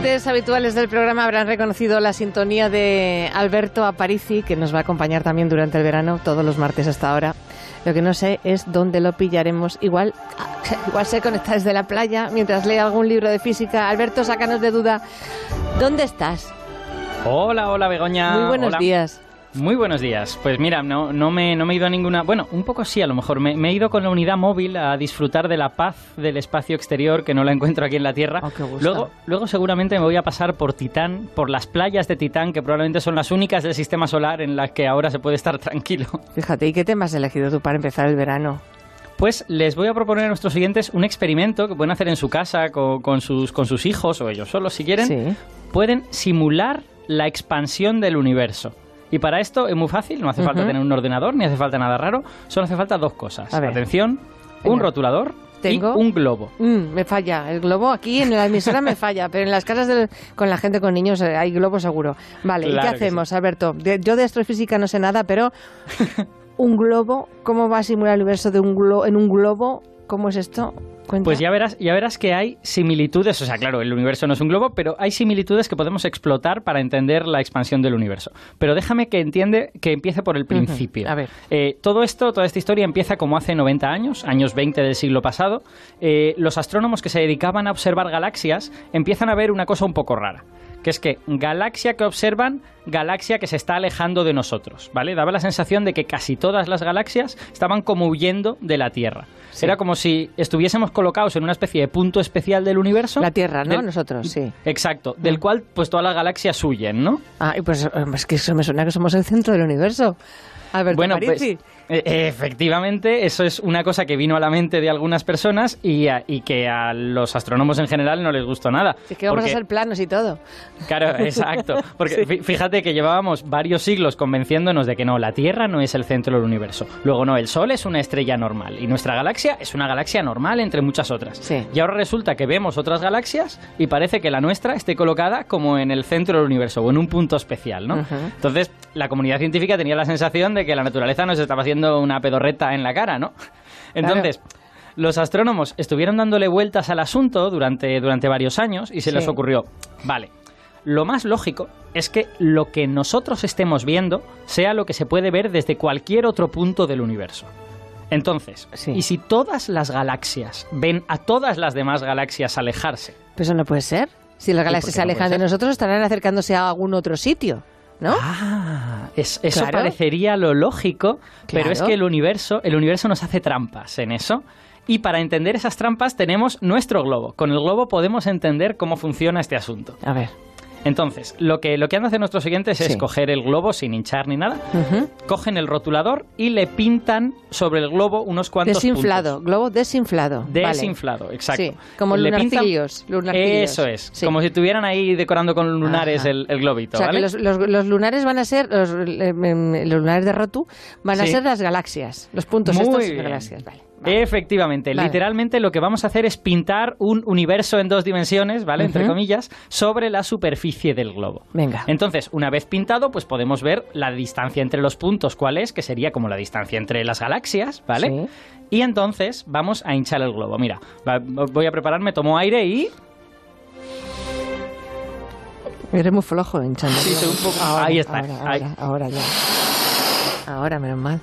oyentes habituales del programa habrán reconocido la sintonía de Alberto Aparici, que nos va a acompañar también durante el verano, todos los martes hasta ahora. Lo que no sé es dónde lo pillaremos. Igual, igual se conecta desde la playa mientras lee algún libro de física. Alberto, sácanos de duda. ¿Dónde estás? Hola, hola Begoña. Muy buenos días. Muy buenos días. Pues mira, no, no, me, no me he ido a ninguna... Bueno, un poco sí, a lo mejor. Me, he ido con la unidad móvil a disfrutar de la paz del espacio exterior que no la encuentro aquí en la Tierra. Oh, luego, luego seguramente me voy a pasar por Titán, por las playas de Titán, que probablemente son las únicas del sistema solar en las que ahora se puede estar tranquilo. Fíjate, ¿y qué tema has elegido tú para empezar el verano? Pues les voy a proponer a nuestros siguientes un experimento que pueden hacer en su casa con, sus, con sus hijos o ellos solos si quieren. Pueden simular la expansión del universo. Y para esto es muy fácil, no hace falta tener un ordenador, ni hace falta nada raro, solo hace falta dos cosas. Atención, un rotulador ¿Tengo? y un globo. Mm, me falla, el globo aquí en la emisora me falla, pero en las casas con la gente con niños eh, hay globo seguro. Vale, ¿y qué hacemos, Alberto? yo de astrofísica no sé nada, pero un globo, ¿cómo va a simular el universo de un glo en un globo? ¿Cómo es esto? Pues ya verás, ya verás que hay similitudes, o sea, claro, el universo no es un globo, pero hay similitudes que podemos explotar para entender la expansión del universo. Pero déjame que entiende que empiece por el principio. A ver. Eh, todo esto, toda esta historia empieza como hace 90 años, años 20 del siglo pasado. Eh, los astrónomos que se dedicaban a observar galaxias empiezan a ver una cosa un poco rara que es que galaxia que observan, galaxia que se está alejando de nosotros, ¿vale? Daba la sensación de que casi todas las galaxias estaban como huyendo de la Tierra. Era como si estuviésemos colocados en una especie de punto especial del universo. La Tierra, ¿no? Nosotros, sí. Exacto, del mm. cual pues todas las galaxias huyen, ¿no? Ah, y pues es que eso me suena que somos el centro del universo. Alberto bueno, pues, eh, efectivamente, eso es una cosa que vino a la mente de algunas personas y, que a los astrónomos en general no les gustó nada. Es que vamos a ser planos y todo. Claro, exacto. Porque fíjate que llevábamos varios siglos convenciéndonos de que no, la Tierra no es el centro del universo. Luego no, el Sol es una estrella normal y nuestra galaxia es una galaxia normal entre muchas otras. Y ahora resulta que vemos otras galaxias y parece que la nuestra esté colocada como en el centro del universo o en un punto especial, ¿no? Entonces, la comunidad científica tenía la sensación de que la naturaleza nos estaba haciendo una pedorreta en la cara, ¿no? Entonces, los astrónomos estuvieron dándole vueltas al asunto durante, durante varios años y se les ocurrió, vale, lo más lógico es que lo que nosotros estemos viendo sea lo que se puede ver desde cualquier otro punto del universo. Entonces, ¿y si todas las galaxias ven a todas las demás galaxias alejarse? Pues eso no puede ser. Si las galaxias se alejan de nosotros, estarán acercándose a algún otro sitio. ¿No? Ah, eso parecería lo lógico, pero es que el universo, el universo nos hace trampas en eso. Y para entender esas trampas tenemos nuestro globo. Con el globo podemos entender cómo funciona este asunto. A ver. Entonces, lo que, lo que han de hacer nuestros siguientes es coger el globo sin hinchar ni nada, cogen el rotulador y le pintan sobre el globo unos cuantos Desinflado, globo desinflado. Desinflado, exacto. Sí, como lunarcillos, Eso es, como si estuvieran ahí decorando con lunares el, globito. O sea, que los, lunares van a ser, los, em, lunares de Rotu van a ser las galaxias, los puntos estos de galaxias. Vale. Efectivamente, literalmente lo que vamos a hacer es pintar un universo en dos dimensiones, ¿vale? Entre comillas, sobre la superficie del globo. Venga. Entonces, una vez pintado, pues podemos ver la distancia entre los puntos, cuál es, que sería como la distancia entre las galaxias, ¿vale? Y entonces vamos a hinchar el globo. Mira, voy a prepararme, tomo aire y Eres muy flojo hinchando. Sí, un poco. ahí está. Ahora, ahora, ya. Ahora, menos mal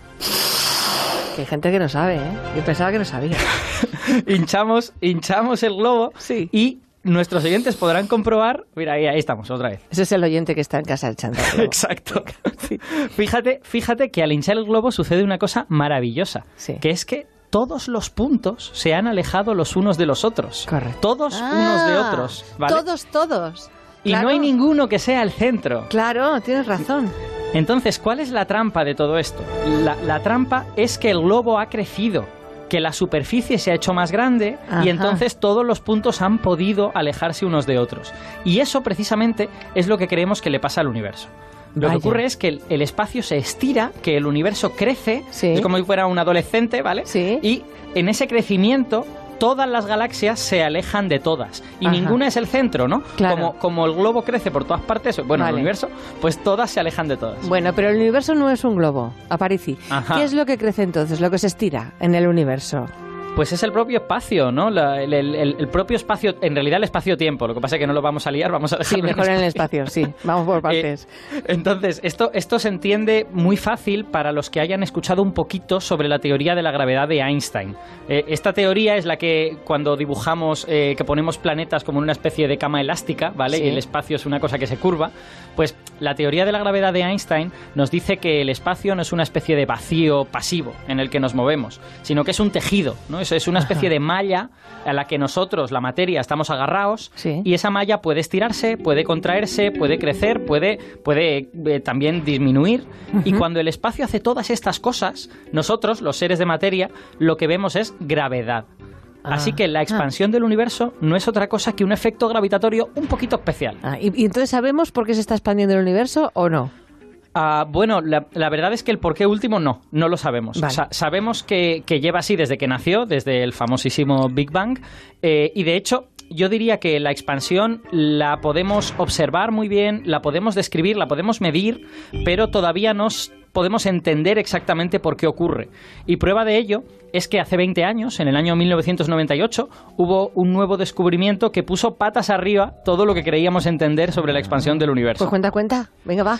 hay gente que no sabe, ¿eh? Yo pensaba que no sabía. hinchamos, hinchamos el globo y nuestros oyentes podrán comprobar. Mira, ahí, estamos, otra vez. Ese es el oyente que está en casa del chanto. Exacto. Fíjate, fíjate que al hinchar el globo sucede una cosa maravillosa. Que es que todos los puntos se han alejado los unos de los otros. Correcto. Todos unos de ah, otros. Todos, todos. Y no hay ninguno que sea el centro. Claro, tienes razón. Entonces, ¿cuál es la trampa de todo esto? La, trampa es que el globo ha crecido, que la superficie se ha hecho más grande y entonces todos los puntos han podido alejarse unos de otros. Y eso precisamente es lo que creemos que le pasa al universo. Lo que ocurre es que el, espacio se estira, que el universo crece, es como si fuera un adolescente, ¿vale? Sí. Y en ese crecimiento todas las galaxias se alejan de todas y ninguna es el centro, ¿no? Como, como el globo crece por todas partes, bueno, el universo, pues todas se alejan de todas. Bueno, pero el universo no es un globo, Aparici. ¿Qué es lo que crece entonces, lo que se estira en el universo? Pues es el propio espacio, ¿no? el, propio espacio, en realidad el espacio-tiempo. Lo que pasa es que no lo vamos a liar, vamos a dejarlo Sí, mejor en el espacio, sí. Vamos por eh, partes. entonces, esto, esto se entiende muy fácil para los que hayan escuchado un poquito sobre la teoría de la gravedad de Einstein. Eh, esta teoría es la que cuando dibujamos, eh, que ponemos planetas como en una especie de cama elástica, ¿vale? Y el espacio es una cosa que se curva, pues la teoría de la gravedad de Einstein nos dice que el espacio no es una especie de vacío pasivo en el que nos movemos, sino que es un tejido, ¿no? Es, es una especie de malla a la que nosotros, la materia, estamos agarrados y esa malla puede estirarse, puede contraerse, puede crecer, puede, puede eh, también disminuir. Y cuando el espacio hace todas estas cosas, nosotros, los seres de materia, lo que vemos es gravedad. Así que la ah. expansión del universo no es otra cosa que un efecto gravitatorio un poquito especial. Ah, ¿y, entonces sabemos por qué se está expandiendo el universo o no? Ah, bueno, la, verdad es que el porqué último no, no lo sabemos. sabemos que, lleva así desde que nació, desde el famosísimo Big Bang, eh, y de hecho yo diría que la expansión la podemos observar muy bien, la podemos describir, la podemos medir, pero todavía no podemos entender exactamente por qué ocurre. Y prueba de ello es que hace 20 años, en el año 1998, hubo un nuevo descubrimiento que puso patas arriba todo lo que creíamos entender sobre la expansión del universo. Pues cuenta, cuenta. Venga, va.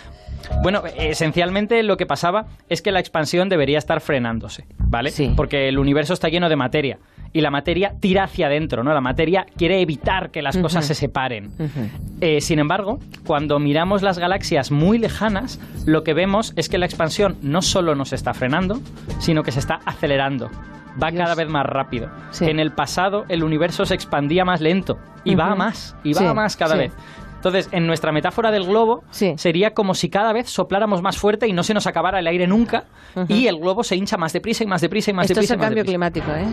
Bueno, esencialmente lo que pasaba es que la expansión debería estar frenándose, ¿vale? Sí. Porque el universo está lleno de materia y la materia tira hacia adentro, ¿no? La materia quiere evitar que las cosas se separen. Eh, sin embargo, cuando miramos las galaxias muy lejanas, lo que vemos es que la expansión no solo nos está frenando, sino que se está acelerando va cada vez más rápido. En el pasado el universo se expandía más lento y va a más, y va a más cada vez. Entonces, en nuestra metáfora del globo, sería como si cada vez sopláramos más fuerte y no se nos acabara el aire nunca, y el globo se hincha más deprisa y más deprisa y más deprisa. Esto es el cambio climático, ¿eh?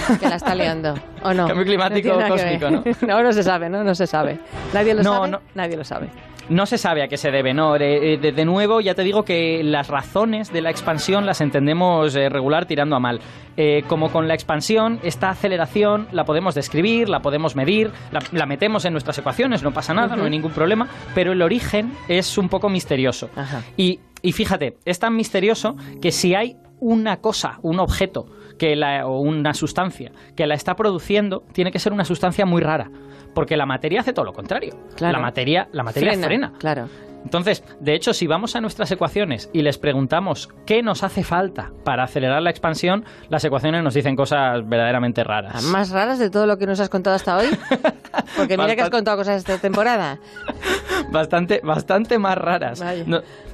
que la está liando. ¿O no? Cambio climático cósmico, ¿no? no, no se sabe, ¿no? No se sabe. Nadie lo sabe. No. Nadie lo sabe. No se sabe a qué se debe, ¿no? De, de, nuevo, ya te digo que las razones de la expansión las entendemos eh, regular tirando a mal. Eh, como con la expansión, esta aceleración la podemos describir, la podemos medir, la, metemos en nuestras ecuaciones, no pasa nada, no hay ningún problema, pero el origen es un poco misterioso. Y, y fíjate, es tan misterioso que si hay una cosa, un objeto, que la, o una sustancia que la está produciendo, tiene que ser una sustancia muy rara. Porque la materia hace todo lo contrario. La materia, la materia frena. Claro. Entonces, de hecho, si vamos a nuestras ecuaciones y les preguntamos qué nos hace falta para acelerar la expansión, las ecuaciones nos dicen cosas verdaderamente raras. ¿Más raras de todo lo que nos has contado hasta hoy? Porque mira que has contado cosas esta temporada. bastante, bastante más raras.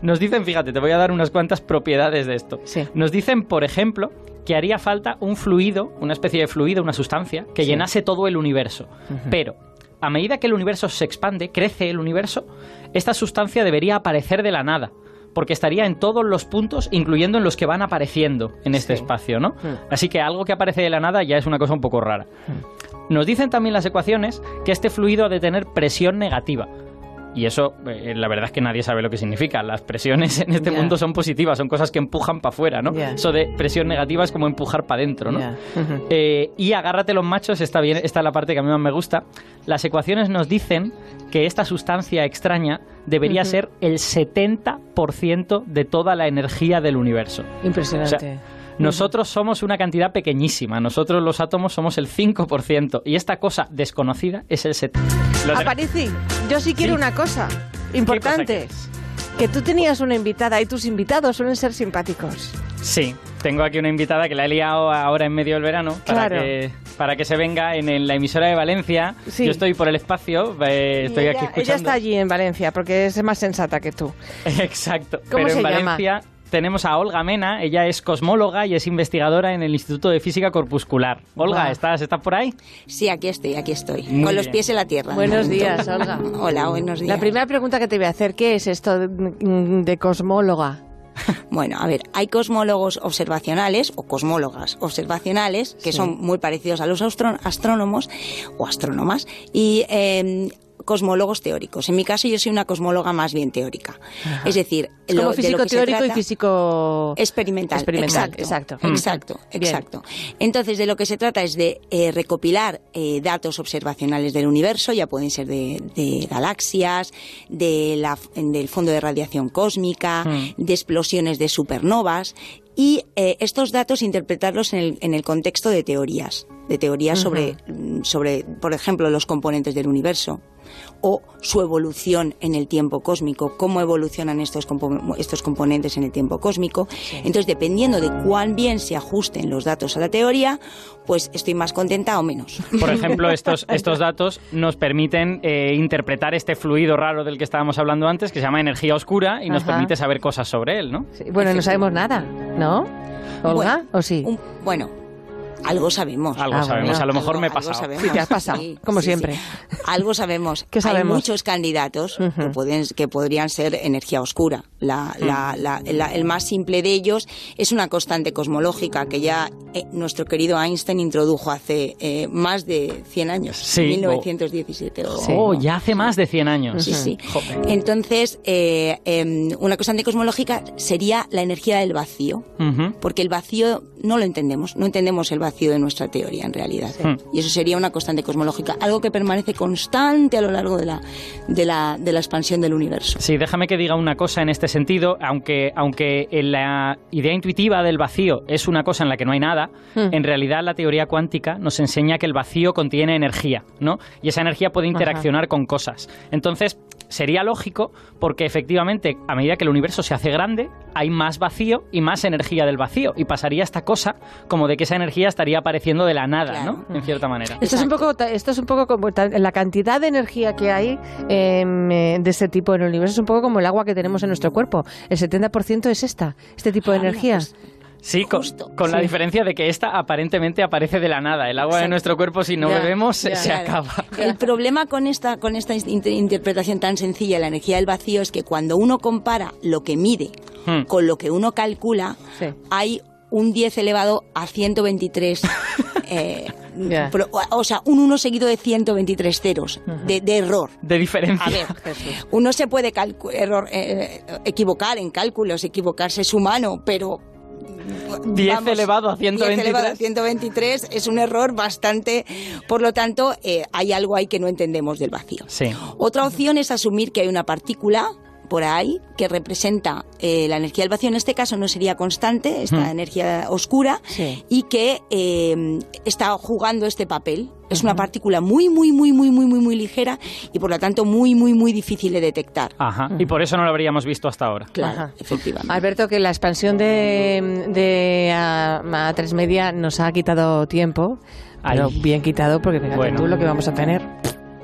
nos dicen, fíjate, te voy a dar unas cuantas propiedades de esto. Nos dicen, por ejemplo, que haría falta un fluido, una especie de fluido, una sustancia, que llenase todo el universo. Pero, a medida que el universo se expande, crece el universo, esta sustancia debería aparecer de la nada porque estaría en todos los puntos, incluyendo en los que van apareciendo en este espacio, ¿no? Así que algo que aparece de la nada ya es una cosa un poco rara. Nos dicen también las ecuaciones que este fluido ha de tener presión negativa. Y eso, eh, la verdad es que nadie sabe lo que significa. Las presiones en este mundo son positivas, son cosas que empujan para afuera, ¿no? Eso de presión negativa es como empujar para adentro, ¿no? Eh, y agárrate los machos, está bien, esta es la parte que a mí más me gusta. Las ecuaciones nos dicen que esta sustancia extraña debería ser el 70% de toda la energía del universo. Impresionante. Nosotros somos una cantidad pequeñísima, nosotros los átomos somos el 5% y esta cosa desconocida es el 70%. Aparici, yo sí quiero una cosa importante. que tú tenías una invitada y tus invitados suelen ser simpáticos. Sí, tengo aquí una invitada que la he liado ahora en medio del verano para, que, para que se venga en, la emisora de Valencia. Yo estoy por el espacio, eh, estoy aquí escuchando. Ella está allí en Valencia porque es más sensata que tú. Exacto. ¿Cómo pero en Valencia tenemos a Olga Mena, ella es cosmóloga y es investigadora en el Instituto de Física Corpuscular. Olga, ¿estás, ¿estás por ahí? Sí, aquí estoy, aquí estoy, con los pies en la tierra. Buenos días, Olga. Hola, buenos días. La primera pregunta que te voy a hacer, ¿qué es esto de, cosmóloga? Bueno, a ver, hay cosmólogos observacionales o cosmólogas observacionales que son muy parecidos a los astrónomos o astrónomas y eh, cosmólogos teóricos. En mi caso, yo soy una cosmóloga más bien teórica. Es decir, Es como lo- de lo físico que se teórico y físico Experimental, experimental. exacto, exacto. exacto, Bien. exacto. Entonces, de lo que se trata es de eh, recopilar eh, datos observacionales del universo, ya pueden ser de, de galaxias, de la, del fondo de radiación cósmica, de explosiones de supernovas, y eh, estos datos interpretarlos en el, en el contexto de teorías, de teorías sobre, sobre, por ejemplo, los componentes del universo o su evolución en el tiempo cósmico, cómo evolucionan estos, compo- estos componentes en el tiempo cósmico. Entonces, dependiendo de cuán bien se ajusten los datos a la teoría, pues estoy más contenta o menos. Por ejemplo, estos, estos datos nos permiten eh, interpretar este fluido raro del que estábamos hablando antes, que se llama energía oscura, y nos Ajá. permite saber cosas sobre él, ¿no? Sí, Bueno, no sabemos nada, ¿no? ¿Olga? Bueno, ¿O sí? Un- bueno, algo sabemos. Algo Ah, sabemos, bueno. a lo mejor Algo- me he algo pasado. sabemos. Sí, te has pasado, como siempre. Algo sabemos. ¿Qué sabemos? Hay muchos candidatos que, pueden, que podrían ser energía oscura. La- Mm. la- la- la- el más simple de ellos es una constante cosmológica que ya eh, nuestro querido Einstein introdujo hace eh, más de 100 años, Sí. 1917. o- Sí. Oh, ya hace más de 100 años. Sí, sí. Joder. Entonces, eh, em, una constante cosmológica sería la energía del vacío porque el vacío no lo entendemos, no entendemos el vacío de nuestra teoría en realidad. Y eso sería una constante cosmológica, algo que permanece constante a lo largo de la, de la, de la expansión del universo. Sí, déjame que diga una cosa en este sentido, aunque, aunque en la idea intuitiva del vacío es una cosa en la que no hay nada, Hmm. en realidad la teoría cuántica nos enseña que el vacío contiene energía, ¿no? Y esa energía puede interaccionar con cosas. Entonces, sería lógico porque efectivamente, a medida que el universo se hace grande, hay más vacío y más energía del vacío. Y pasaría esta cosa como de que esa energía estaría apareciendo de la nada, Claro. ¿no? En cierta manera. Esto es un poco, esto es un poco como la cantidad de energía que hay em, eh, de este tipo en el universo es un poco como el agua que tenemos en nuestro cuerpo. El 70% es esta, este tipo de Ah, mira, energía. pues, Sí, con, Justo. con la Sí. diferencia de que esta aparentemente aparece de la nada. El agua de nuestro cuerpo, si no Ya, bebemos, se- ya. se Claro. acaba. El problema con esta, con esta inter- interpretación tan sencilla de la energía del vacío es que cuando uno compara lo que mide Hmm. con lo que uno calcula, Sí. hay un 10 elevado a 123. eh, Ya. pro- o sea, un 1 seguido de 123 ceros de, de error. De diferencia. A ver, uno se puede error, eh, equivocar en cálculos, equivocarse es humano, pero... 10 elevado a 10 elevado a 123. 123 es un error bastante... Por lo tanto, eh, hay algo ahí que no entendemos del vacío. Sí. Otra opción es asumir que hay una partícula por ahí que representa eh, la energía del vacío. En este caso no sería constante, esta Hmm. energía oscura, Sí. y que eh, está jugando este papel. Es una partícula muy, muy, muy, muy, muy, muy, muy ligera y por lo tanto muy, muy, muy difícil de detectar. Ajá. Y por eso no lo habríamos visto hasta ahora. Claro, Ajá. efectivamente. Alberto, que la expansión de, de a, a tres media nos ha quitado tiempo, pero bien quitado porque fíjate Bueno. tú lo que vamos a tener.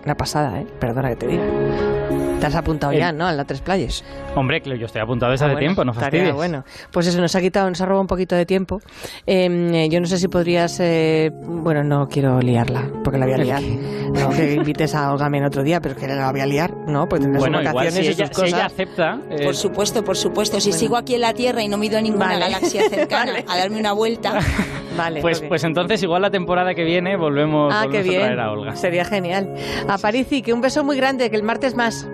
Una pasada, ¿eh? Perdona que te diga. Te has apuntado El- ya, ¿no? A la tres playas. Hombre, yo estoy apuntado desde Ah, hace bueno, tiempo, no fastidies. bueno. Pues eso, nos ha quitado, nos ha robado un poquito de tiempo. Eh, yo no sé si podrías... eh, bueno, no quiero liarla, porque la voy a liar. No, que invites a Olga en otro día, pero es que la voy a liar, ¿no? Pues tendrá sus Bueno, igual vacaciones si y ella, sus si ella cosas. acepta... eh, Por supuesto, por supuesto. Si sigo aquí en la Tierra y no me he ido a ninguna Vale. galaxia cercana Vale. a darme una vuelta, Vale, pues, ok. pues entonces igual la temporada que viene volvemos, Ah, qué volvemos a bien. traer a Olga. Sería genial. A Parisi, que un beso muy grande, que el martes más.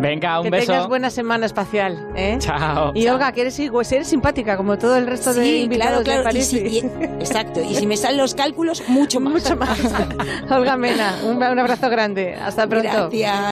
Venga, un que beso. tengas buena semana espacial. ¿eh? Chao. Y Olga, que eres, igual- eres simpática como todo el resto de sí, invitados claro, claro. de Y si- y- exacto. Y si me salen los cálculos, mucho más. Mucho más. Olga Mena, un, un abrazo grande. Hasta pronto. Gracias.